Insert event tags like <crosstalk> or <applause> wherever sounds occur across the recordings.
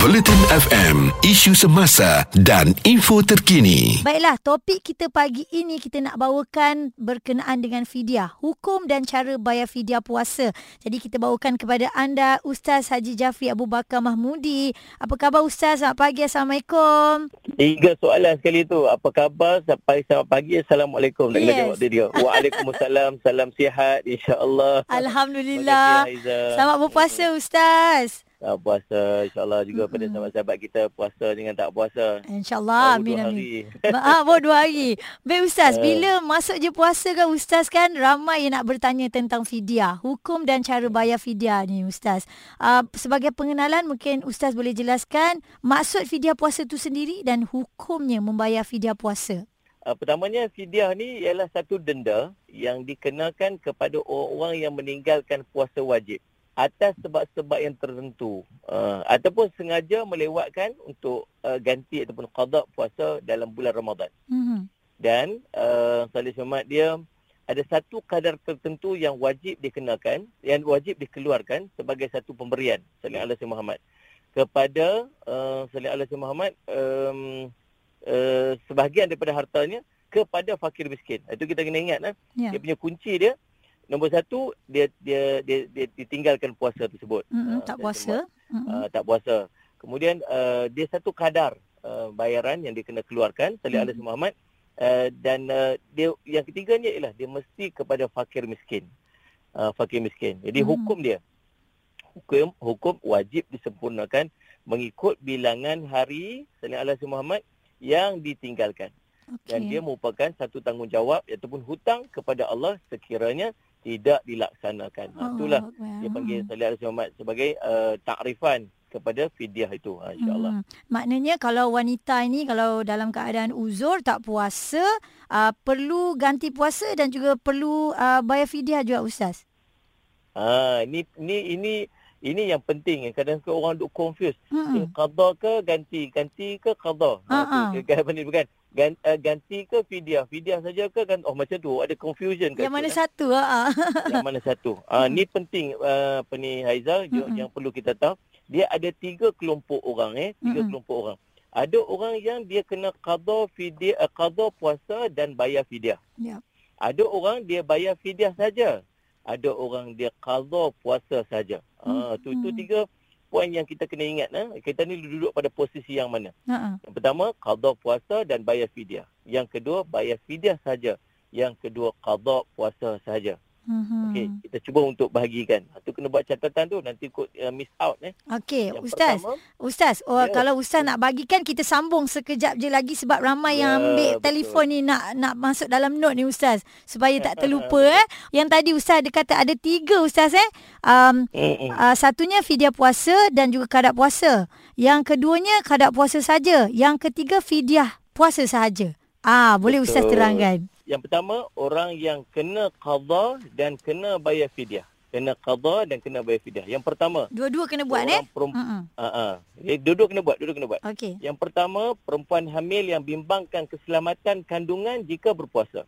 Bulletin FM, isu semasa dan info terkini. Baiklah, topik kita pagi ini kita nak bawakan berkenaan dengan fidyah, hukum dan cara bayar fidyah puasa. Jadi kita bawakan kepada anda Ustaz Haji Jafri Abu Bakar Mahmudi. Apa khabar Ustaz? Selamat pagi. Assalamualaikum. Tiga soalan sekali tu. Apa khabar? Sampai selamat pagi. Assalamualaikum. Nak Yes. jawab dia. Waalaikumsalam. Salam sihat. InsyaAllah. Alhamdulillah. Selamat berpuasa Ustaz. Ah, puasa. InsyaAllah juga Mm-mm. pada sahabat-sahabat kita puasa dengan tak puasa. InsyaAllah. Baru Amin, amin. Ah, baru dua hari. Baik Ustaz, Eh. bila masuk je puasa kan Ustaz kan ramai yang nak bertanya tentang fidyah. Hukum dan cara bayar fidyah ni Ustaz. Uh, sebagai pengenalan mungkin Ustaz boleh jelaskan maksud fidyah puasa tu sendiri dan hukumnya membayar fidyah puasa. Uh, pertamanya fidyah ni ialah satu denda yang dikenakan kepada orang-orang yang meninggalkan puasa wajib atas sebab-sebab yang tertentu uh, ataupun sengaja melewatkan untuk uh, ganti ataupun qada puasa dalam bulan Ramadan. Mhm. dan uh, Salih Syamat dia ada satu kadar tertentu yang wajib dikenakan, yang wajib dikeluarkan sebagai satu pemberian Salih Alaihi Muhammad kepada uh, Salih Alaihi Muhammad um, uh, sebahagian daripada hartanya kepada fakir miskin. Itu kita kena ingat eh. Ya. Dia punya kunci dia nombor satu dia dia dia, dia ditinggalkan puasa tersebut. Mhm, Ah, tak puasa. Mhm. uh, tak puasa. Kemudian uh, dia satu kadar uh, bayaran yang dia kena keluarkan Salih Hmm. Alaihi Muhammad uh, dan uh, dia yang ketiganya ialah dia mesti kepada fakir miskin. Uh, fakir miskin. Jadi Hmm. hukum dia hukum hukum wajib disempurnakan mengikut bilangan hari Salih Alaihi Muhammad yang ditinggalkan dan dia merupakan satu tanggungjawab ataupun hutang kepada Allah sekiranya tidak dilaksanakan. Ha, itulah dia panggil Salih Alaihi Muhammad sebagai uh, takrifan kepada fidyah itu ha, insyaallah. Hmm. Maknanya kalau wanita ini kalau dalam keadaan uzur tak puasa uh, perlu ganti puasa dan juga perlu uh, bayar fidyah juga ustaz. Ha ini ini ini ini yang penting kadang-kadang orang duk confuse. Eh, Hmm. qada ke ganti, ganti ke qada. Ha, tu, kan benda <laughs> bukan. Gan, uh, ganti ke fidyah, fidyah saja ke kan oh macam tu ada confusion kat Yang mana situ, satu? Ha. <laughs> yang mana satu. Ah Mm-mm. ni penting uh, apa ni Haizal yang, Mm-mm. yang perlu kita tahu. Dia ada tiga kelompok orang eh, tiga Mm-mm. kelompok orang. Ada orang yang dia kena qada fidyah, uh, qada puasa dan bayar fidyah. Ya. Ada orang dia bayar fidyah saja. Ada orang dia qada puasa saja. Ah tu itu Hmm. tiga poin yang kita kena ingat eh. Kita ni duduk pada posisi yang mana? Ha. Yang pertama qada puasa dan bayar fidyah. Yang kedua bayar fidyah saja. Yang kedua qada puasa saja. Hmm. Okey, kita cuba untuk bahagikan. Ha, tu kena buat catatan tu nanti kod uh, miss out eh. Okey, ustaz. pertama, Ustaz, oh, Ya. kalau ustaz nak bagikan kita sambung sekejap je lagi sebab ramai yang Ya, ambil betul. telefon ni nak nak masuk dalam note ni ustaz supaya tak <laughs> terlupa eh. Yang tadi ustaz ada kata ada tiga ustaz eh. Um. Uh, satunya fidyah puasa dan juga kadar puasa. Yang keduanya kadar puasa saja. Yang ketiga fidyah puasa sahaja. Ah, boleh ustaz Betul. terangkan. Yang pertama orang yang kena qada dan kena bayar fidyah. Kena qada dan kena bayar fidyah. Yang pertama Dua-dua kena buat eh. orang perempuan Hmm. uh, uh, duduk kena buat, duduk kena buat. Okey. Yang pertama, perempuan hamil yang bimbangkan keselamatan kandungan jika berpuasa.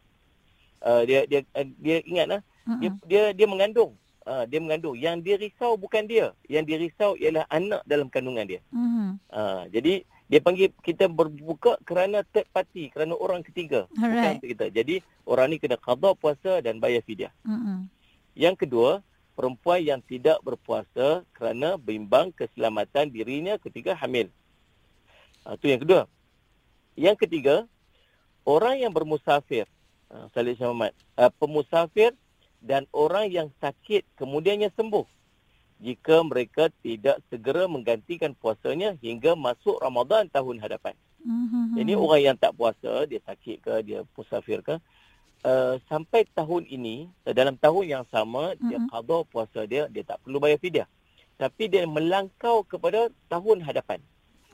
Uh, dia dia uh, dia ingat lah, dia dia dia mengandung. Uh, dia mengandung. Yang dia risau bukan dia. Yang dia risau ialah anak dalam kandungan dia. Hmm. Uh, jadi dia panggil kita berbuka kerana third party, kerana orang ketiga. Bukan Alright. untuk kita. Jadi orang ni kena qada puasa dan bayar fidyah. Hmm. Yang kedua, perempuan yang tidak berpuasa kerana bimbang keselamatan dirinya ketika hamil. Itu yang kedua. Yang ketiga, orang yang bermusafir. Uh, Salih Syah Muhammad. Uh, pemusafir dan orang yang sakit kemudiannya sembuh. Jika mereka tidak segera menggantikan puasanya hingga masuk Ramadan tahun hadapan. Hmm. Jadi orang yang tak puasa, dia sakit ke, dia musafir ke, uh, sampai tahun ini, uh, dalam tahun yang sama, dia Mhm. qada puasa dia, dia tak perlu bayar fidyah. Tapi dia melangkau kepada tahun hadapan.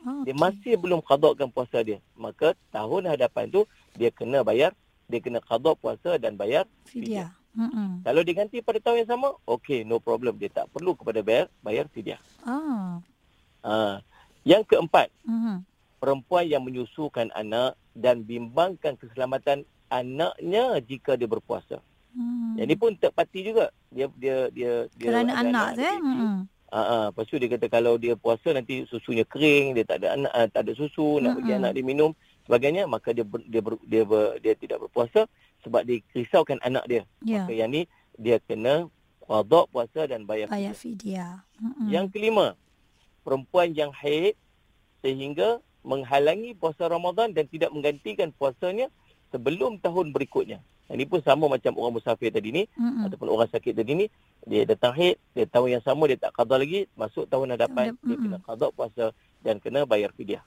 Oh, Dia okey. masih belum qadakan puasa dia. Maka tahun hadapan tu, dia kena bayar, dia kena qada puasa dan bayar fidyah. Hmm. Kalau diganti pada tahun yang sama, okey, no problem. Dia tak perlu kepada bayar, bayar fidyah. Ah. Uh, yang keempat, Hmm. perempuan yang menyusukan anak dan bimbangkan keselamatan anaknya jika dia berpuasa. Hmm. Yang ni pun third party juga. Dia dia dia dia Kerana anak ada eh. Hmm. Ah, ah, lepas tu dia kata kalau dia puasa nanti susunya kering, dia tak ada anak ah, tak ada susu, nak bagi Mm-mm. anak dia minum sebagainya, maka dia ber, dia ber, dia, ber, dia tidak berpuasa sebab dia risaukan anak dia. Ya. Maka yang ni dia kena qada puasa dan bayar Bayar fidyah. Yang kelima, perempuan yang haid sehingga menghalangi puasa Ramadan dan tidak menggantikan puasanya sebelum tahun berikutnya. Ini pun sama macam orang musafir tadi ni Hmm. ataupun orang sakit tadi ni dia datang haid dia tahun yang sama dia tak qada lagi masuk tahun hadapan Tahun dia kena qada puasa dan kena bayar fidyah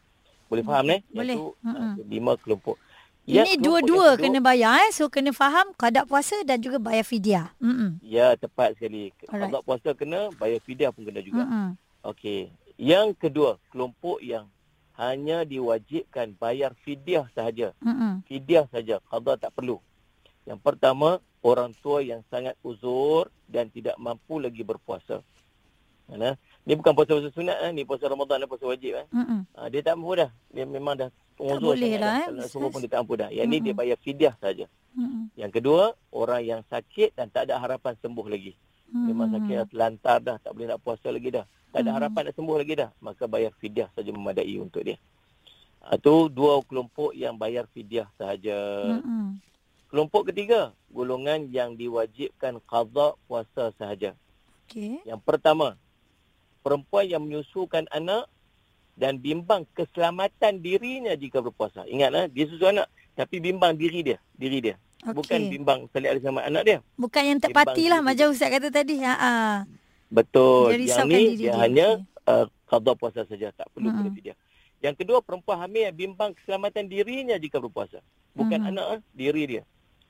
boleh faham eh Boleh. Yang tu Mm-mm. ah, lima kelompok Ini Yang kelompok dua-dua kena bayar eh. So kena faham qada puasa dan juga bayar fidyah. Hmm. ya tepat sekali Alright. qada puasa kena bayar fidyah pun kena juga Hmm. okey yang kedua kelompok yang hanya diwajibkan bayar fidyah sahaja Hmm. fidyah saja qada tak perlu yang pertama orang tua yang sangat uzur dan tidak mampu lagi berpuasa Mana? Ni bukan puasa-puasa sunat lah. Ni puasa Ramadan dan puasa wajib. Eh. Ha, dia tak mampu dah. Dia memang dah uzur boleh sangat lah, dah. eh, Kalau suruh pun dia tak mampu dah. Yang ni dia bayar fidyah saja. Hmm. Yang kedua, orang yang sakit dan tak ada harapan sembuh lagi. Memang sakit dah, lantar dah. Tak boleh nak puasa lagi dah. Tak ada harapan nak sembuh lagi dah. Maka bayar fidyah saja memadai untuk dia. Itu dua kelompok yang bayar fidyah sahaja. Hmm. Kelompok ketiga, golongan yang diwajibkan qada puasa sahaja. Okey. Yang pertama, perempuan yang menyusukan anak dan bimbang keselamatan dirinya jika berpuasa. Ingatlah, dia susu anak tapi bimbang diri dia, diri dia. Okey. Bukan bimbang salih alih sama anak dia. Bukan yang terpati lah Bimbang macam Ustaz kata tadi. Ha ah. Betul. Dia Yang ni dia dia. hanya uh, qada puasa saja, tak perlu Mm-mm. mm fidyah. Yang kedua, perempuan hamil yang bimbang keselamatan dirinya jika berpuasa. Bukan Mhm. anak, ah, diri dia.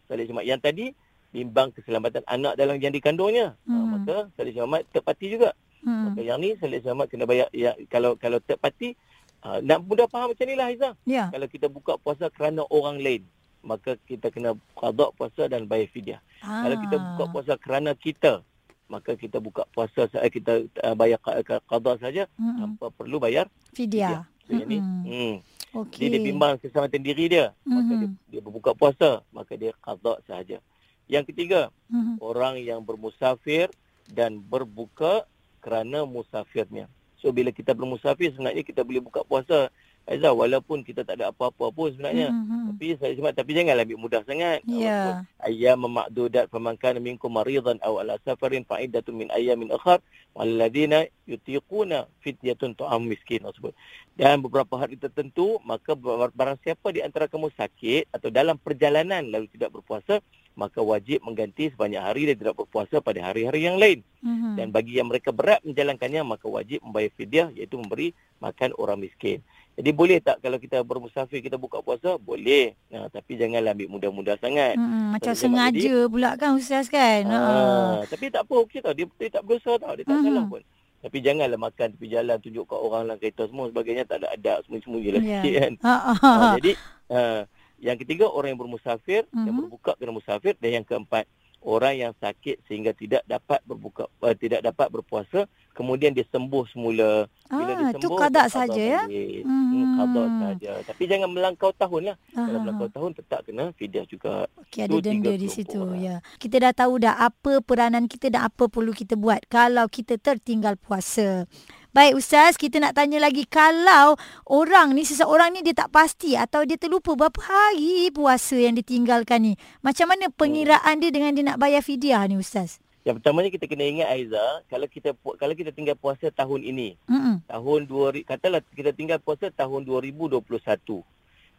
Salih Jumat. Yang tadi, bimbang keselamatan anak dalam yang dikandungnya. Mhm. Uh, maka Salih Jumat terpati juga. Hmm. Maka yang ni Salih Jumat kena bayar. Ya, kalau kalau terpati, uh, nak mudah faham macam ni lah Haizah. Ya. Kalau kita buka puasa kerana orang lain, maka kita kena qada puasa dan bayar fidyah. Ah. Kalau kita buka puasa kerana kita, maka kita buka puasa eh, kita uh, bayar qa- qa- qada saja Hmm. tanpa perlu bayar Fidyah. So, Mm-mm. hmm. Okey. Dia, dia bimbang keselamatan diri dia, maka dia, Mhm. dia berbuka puasa, maka dia qada sahaja. Yang ketiga, Mhm. orang yang bermusafir dan berbuka kerana musafirnya. So bila kita bermusafir sebenarnya kita boleh buka puasa Aizah walaupun kita tak ada apa-apa pun sebenarnya. Mhm. Tapi saya cuma tapi janganlah ambil mudah sangat. Ya. Ayyam ma'dudat faman kana minkum maridan aw ala safarin fa'iddatun min ayyamin ukhra walladina yutiquna fidyatun ta'am miskin tersebut. Dan beberapa hari tertentu maka barang siapa di antara kamu sakit atau dalam perjalanan lalu tidak berpuasa maka wajib mengganti sebanyak hari dia tidak berpuasa pada hari-hari yang lain. Mhm. Dan bagi yang mereka berat menjalankannya maka wajib membayar fidyah iaitu memberi makan orang miskin. Jadi boleh tak kalau kita bermusafir kita buka puasa? Boleh. Nah, tapi janganlah ambil mudah-mudah sangat. Mm-mm, macam sengaja pula kan Ustaz kan. Ha. Ah, tapi tak apa okey tau. Dia, dia tak berdosa tau. Dia tak Mhm. salah pun. Tapi janganlah makan tepi jalan tunjuk kat orang dalam kereta semua sebagainya tak ada adab semua-semua lah Ya. sikit kan. Ha. ha, Ah, ha. jadi ah, yang ketiga orang yang bermusafir, yang Mhm. berbuka kerana musafir dan yang keempat orang yang sakit sehingga tidak dapat berbuka uh, tidak dapat berpuasa kemudian dia sembuh semula. Bila dia Ah, tu sembuh qada dia saja ya. Hmm, qada saja. Tapi jangan melangkau tahun lah. Kalau Ah. melangkau tahun tetap kena fidyah juga. Okey ada Tu denda di situ orang. ya. Kita dah tahu dah apa peranan kita dan apa perlu kita buat kalau kita tertinggal puasa. Baik Ustaz, kita nak tanya lagi kalau orang ni seseorang ni dia tak pasti atau dia terlupa berapa hari puasa yang ditinggalkan ni. Macam mana pengiraan dia dengan dia nak bayar fidyah ni Ustaz? Yang pertamanya kita kena ingat Aiza, kalau kita kalau kita tinggal puasa tahun ini, Hmm. tahun 2000 katalah kita tinggal puasa tahun 2021.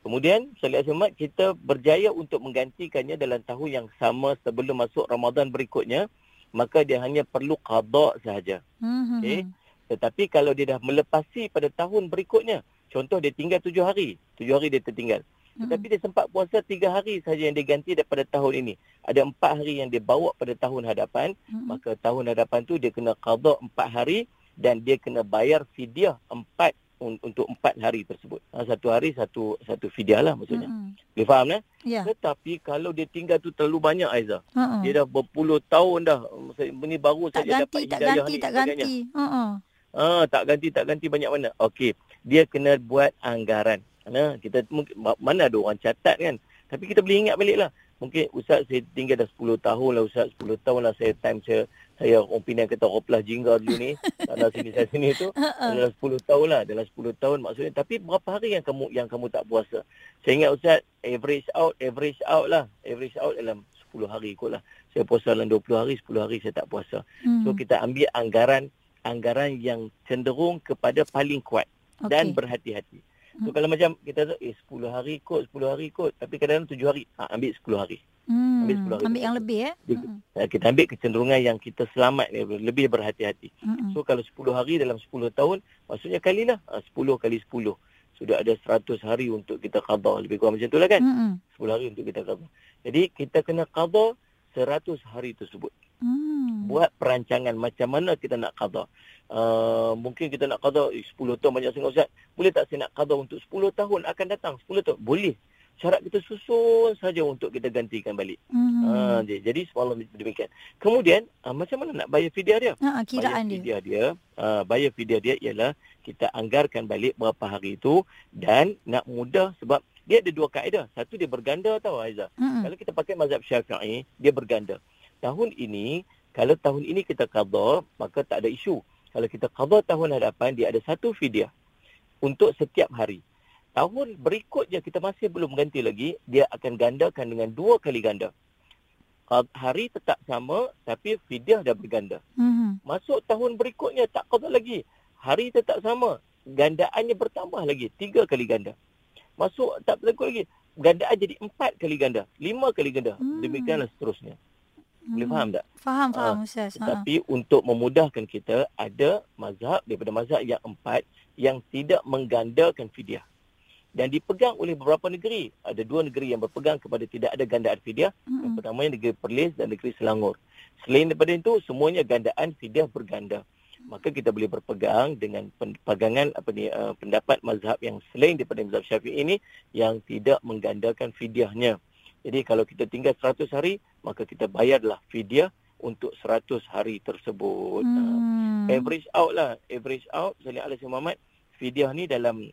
Kemudian Salih Ahmad kita berjaya untuk menggantikannya dalam tahun yang sama sebelum masuk Ramadan berikutnya, maka dia hanya perlu qada sahaja. Hmm. Okey. Tetapi kalau dia dah melepasi pada tahun berikutnya, contoh dia tinggal tujuh hari, tujuh hari dia tertinggal. Hmm. Tetapi dia sempat puasa tiga hari saja yang dia ganti daripada tahun ini. Ada empat hari yang dia bawa pada tahun hadapan, Hmm. maka tahun hadapan tu dia kena qada empat hari dan dia kena bayar fidyah empat un- untuk empat hari tersebut. Ha, satu hari satu satu fidyah lah maksudnya. Hmm. Boleh faham eh? Ya. Tetapi kalau dia tinggal tu terlalu banyak Aiza. Ha. Dia dah berpuluh tahun dah. Ini baru tak saja dapat ganti, tak hidayah ganti, ni tak sebagainya. ganti. Ha. Ah, tak ganti, tak ganti banyak mana. Okey, dia kena buat anggaran. Mana kita mungkin ma- mana ada orang catat kan. Tapi kita boleh ingat balik lah. mungkin Ustaz saya tinggal dah 10 tahun lah Ustaz. 10 tahun lah saya time saya saya orang Penang kata oplah jingga dulu ni. <laughs> Sana sini saya sini tu. Dalam 10 tahun lah. Dalam 10 tahun maksudnya. Tapi berapa hari yang kamu yang kamu tak puasa? Saya ingat Ustaz, average out, average out lah. Average out dalam 10 hari kot lah. Saya puasa dalam 20 hari, 10 hari saya tak puasa. Hmm. So kita ambil anggaran anggaran yang cenderung kepada paling kuat Okey. dan berhati-hati. So Hmm. kalau macam kita tu eh 10 hari kot, 10 hari kot, tapi kadang-kadang 7 hari, ha, ambil 10 hari. Hmm. Ambil 10 hari. Ambil yang lebih eh. Dia- Hmm. Ha, kita ambil kecenderungan yang kita selamat ni, lebih berhati-hati. Hmm. So kalau 10 hari dalam 10 tahun, maksudnya kalilah ha, 10 kali 10. Sudah ada 100 hari untuk kita qada. Lebih kurang macam tu lah kan? Hmm. 10 hari untuk kita qada. Jadi kita kena qada 100 hari tersebut. Hmm. Buat perancangan macam mana kita nak qada. Uh, mungkin kita nak qada eh, 10 tahun banyak sangat Ustaz. Boleh tak saya nak qada untuk 10 tahun akan datang? 10 tahun? Boleh. Syarat kita susun saja untuk kita gantikan balik. Hmm. Ha, je. jadi semalam demikian. Kemudian uh, macam mana nak bayar fidyah dia? Ha, kiraan bayar dia. fidyah dia, uh, bayar fidyah dia ialah kita anggarkan balik berapa hari itu dan nak mudah sebab dia ada dua kaedah. Satu dia berganda tau Aiza. Hmm. Kalau kita pakai mazhab Syafi'i, dia berganda. Tahun ini, kalau tahun ini kita qada, maka tak ada isu. Kalau kita qada tahun hadapan, dia ada satu fidyah untuk setiap hari. Tahun berikutnya kita masih belum ganti lagi, dia akan gandakan dengan dua kali ganda. Hari tetap sama, tapi fidyah dah berganda. Hmm. Masuk tahun berikutnya tak qada lagi. Hari tetap sama, gandaannya bertambah lagi, tiga kali ganda. Masuk tak berlaku lagi, gandaan jadi empat kali ganda, lima kali ganda. Hmm. Demikianlah seterusnya. Boleh faham tak? Faham, Ah, faham Ustaz. Ha. Tetapi untuk memudahkan kita, ada mazhab daripada mazhab yang empat yang tidak menggandakan fidyah. Dan dipegang oleh beberapa negeri. Ada dua negeri yang berpegang kepada tidak ada gandaan fidyah. Yang Hmm. pertama yang negeri Perlis dan negeri Selangor. Selain daripada itu, semuanya gandaan fidyah berganda. Maka kita boleh berpegang dengan pegangan apa ni uh, pendapat mazhab yang selain daripada mazhab Syafi'i ini yang tidak menggandakan fidyahnya. Jadi kalau kita tinggal 100 hari, maka kita bayarlah fidyah untuk 100 hari tersebut. Uh, Hmm. average out lah, average out Salih Alaihi Muhammad fidyah ni dalam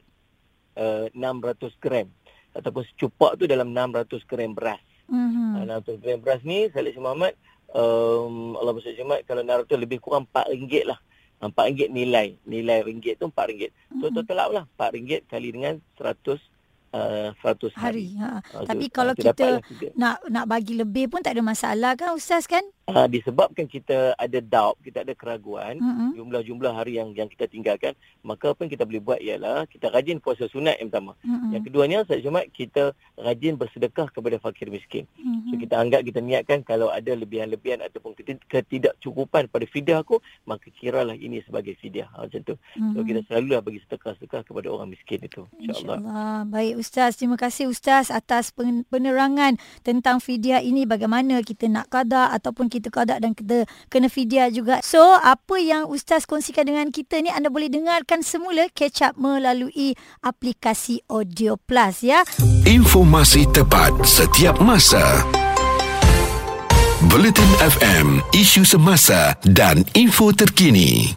uh, 600 gram ataupun secupak tu dalam 600 gram beras. Hmm. Hmm. 600 gram beras ni Salih Muhammad um, Allah Masya Jumat kalau 600 lebih kurang RM4 lah. RM4 nilai. Nilai ringgit tu RM4. So Hmm. total out lah RM4 kali dengan 100 uh, 100 hari. hari. Ha. Ah, Tapi kalau ah, kita nak nak bagi lebih pun tak ada masalah kan Ustaz kan? Ah, disebabkan kita ada doubt, kita ada keraguan, Hmm. jumlah-jumlah hari yang yang kita tinggalkan, maka apa yang kita boleh buat ialah kita rajin puasa sunat yang pertama. Hmm. Yang keduanya saya cuma kita rajin bersedekah kepada fakir miskin. So Hmm. kita anggap kita niatkan kalau ada lebihan-lebihan ataupun keti- ketidakcukupan pada fidyah aku, maka kiralah ini sebagai fidyah. Ha, macam tu. So Hmm. kita selalulah bagi sedekah-sedekah kepada orang miskin itu. InsyaAllah. InsyaAllah. Baik Ustaz, terima kasih Ustaz atas pen- penerangan tentang fidyah ini bagaimana kita nak qada ataupun kita qada dan kita kena fidyah juga. So, apa yang Ustaz kongsikan dengan kita ni anda boleh dengarkan semula catch up melalui aplikasi Audio Plus ya. Informasi tepat setiap masa. Bulletin FM, isu semasa dan info terkini.